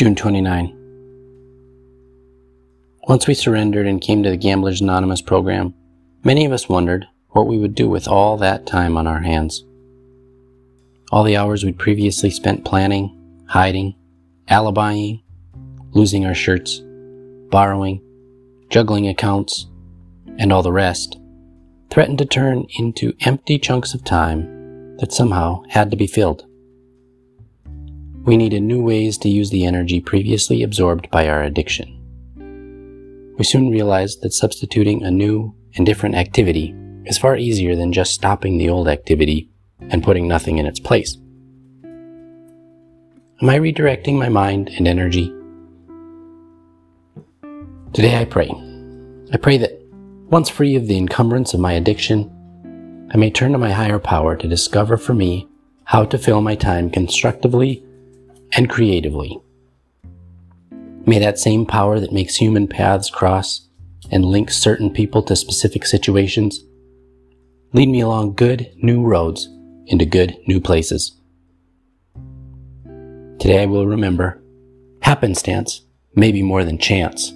June 29. Once we surrendered and came to the Gamblers Anonymous program, many of us wondered what we would do with all that time on our hands. All the hours we'd previously spent planning, hiding, alibying, losing our shirts, borrowing, juggling accounts, and all the rest threatened to turn into empty chunks of time that somehow had to be filled. We needed new ways to use the energy previously absorbed by our addiction. We soon realized that substituting a new and different activity is far easier than just stopping the old activity and putting nothing in its place. Am I redirecting my mind and energy? Today I pray. I pray that once free of the encumbrance of my addiction, I may turn to my higher power to discover for me how to fill my time constructively and creatively. May that same power that makes human paths cross and links certain people to specific situations lead me along good new roads into good new places. Today I will remember happenstance may be more than chance.